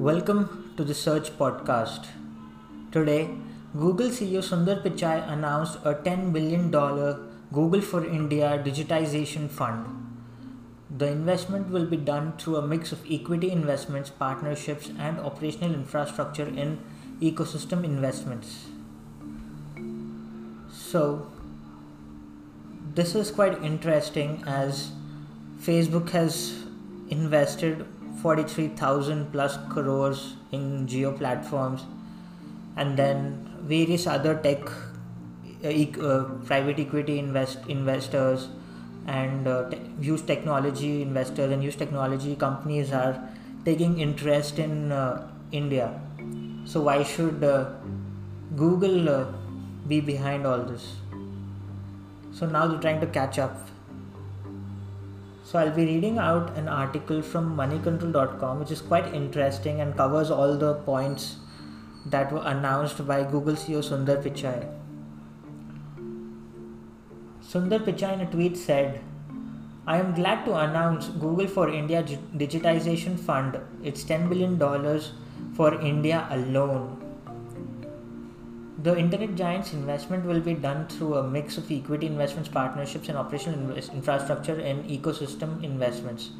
Welcome to the Search Podcast. Today, Google CEO Sundar Pichai announced a $10 billion Google for India digitization fund. The investment will be done through a mix of equity investments, partnerships, and operational infrastructure in ecosystem investments. So, this is quite interesting as Facebook has invested 43,000 plus crores in Jio platforms and then various other tech uh, uh, private equity invest investors and uh, te- use technology investors and use technology companies are taking interest in uh, India. So why should uh, Google uh, be behind all this? So now they're trying to catch up. So I'll be reading out an article from moneycontrol.com which is quite interesting and covers all the points that were announced by Google CEO Sundar Pichai. Sundar Pichai in a tweet said, I am glad to announce Google for India Digitization Fund. It's $10 billion for India alone. The internet giant's investment will be done through a mix of equity investments, partnerships, and operational invest- infrastructure and ecosystem investments.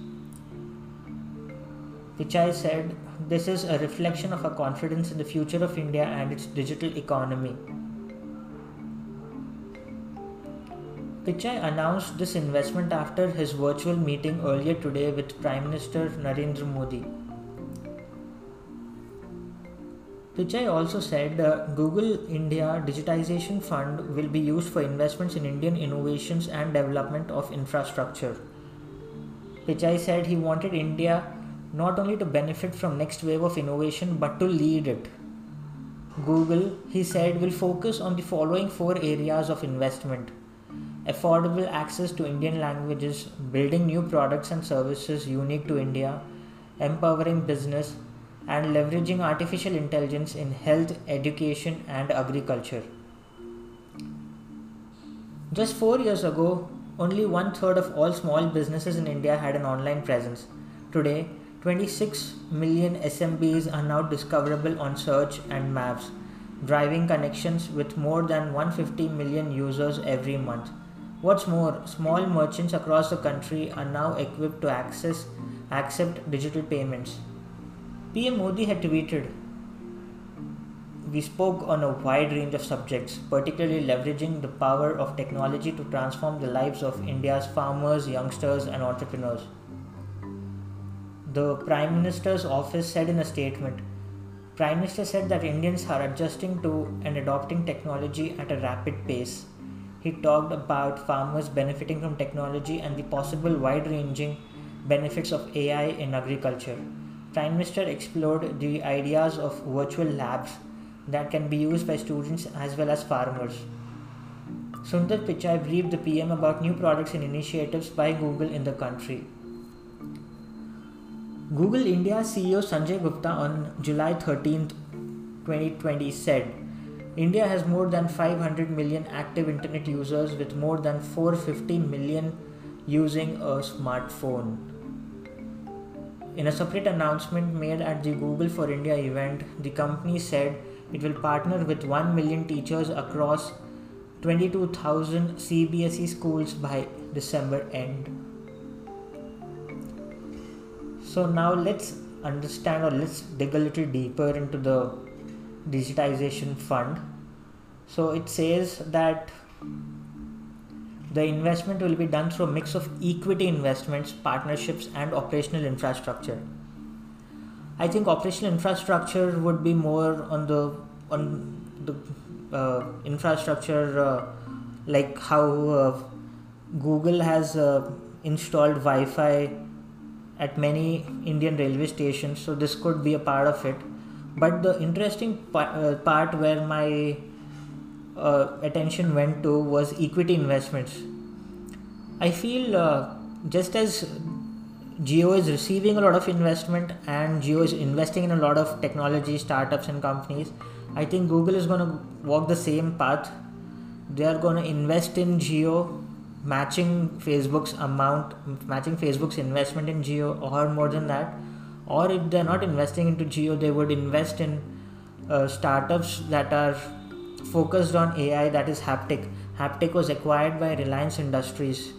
Pichai said, This is a reflection of our confidence in the future of India and its digital economy. Pichai announced this investment after his virtual meeting earlier today with Prime Minister Narendra Modi. Pichai also said uh, Google India Digitization Fund will be used for investments in Indian innovations and development of infrastructure. Pichai said he wanted India not only to benefit from next wave of innovation but to lead it. Google, he said, will focus on the following four areas of investment affordable access to Indian languages, building new products and services unique to India, empowering business, and leveraging artificial intelligence in health, education, and agriculture. Just four years ago, only one third of all small businesses in India had an online presence. Today, 26 million SMBs are now discoverable on search and maps, driving connections with more than 150 million users every month. What's more, small merchants across the country are now equipped to access accept digital payments. PM Modi had tweeted, We spoke on a wide range of subjects, particularly leveraging the power of technology to transform the lives of India's farmers, youngsters, and entrepreneurs. The Prime Minister's office said in a statement Prime Minister said that Indians are adjusting to and adopting technology at a rapid pace he talked about farmers benefiting from technology and the possible wide ranging benefits of AI in agriculture. Prime Minister explored the ideas of virtual labs that can be used by students as well as farmers. Sundar Pichai briefed the PM about new products and initiatives by Google in the country. Google India CEO Sanjay Gupta on July 13, 2020 said India has more than 500 million active internet users with more than 450 million using a smartphone. In a separate announcement made at the Google for India event, the company said it will partner with 1 million teachers across 22,000 CBSE schools by December end. So now let's understand or let's dig a little deeper into the digitization fund so it says that the investment will be done through a mix of equity investments partnerships and operational infrastructure. I think operational infrastructure would be more on the on the uh, infrastructure uh, like how uh, google has uh, installed wi-fi at many indian railway stations so this could be a part of it. But the interesting uh, part where my uh, attention went to was equity investments. I feel uh, just as Jio is receiving a lot of investment and Jio is investing in a lot of technology startups and companies, I think Google is going to walk the same path. They are going to invest in Jio, matching Facebook's amount, matching Facebook's investment in Jio, or more than that or if they're not investing into Jio, they would invest in uh, startups that are focused on AI, that is Haptik. Haptik was acquired by Reliance Industries.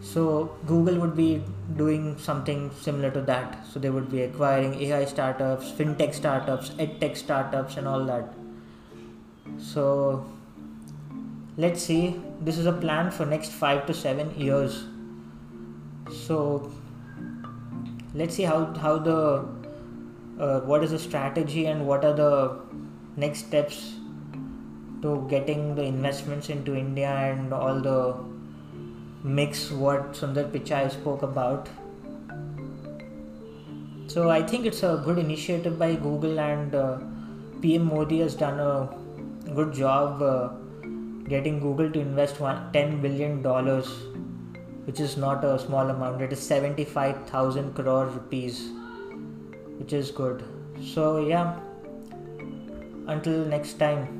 So Google would be doing something similar to that. So they would be acquiring AI startups, fintech startups, edtech startups, and all that. So let's see. This is a plan for next five to seven years. So let's see how how the uh, what is the strategy and what are the next steps to getting the investments into India and all the mix what Sundar Pichai spoke about. So I think it's a good initiative by Google and uh, PM Modi has done a good job uh, getting Google to invest one, 10 billion dollars which is not a small amount. It is 75000 crore rupees which is good. So yeah. Until next time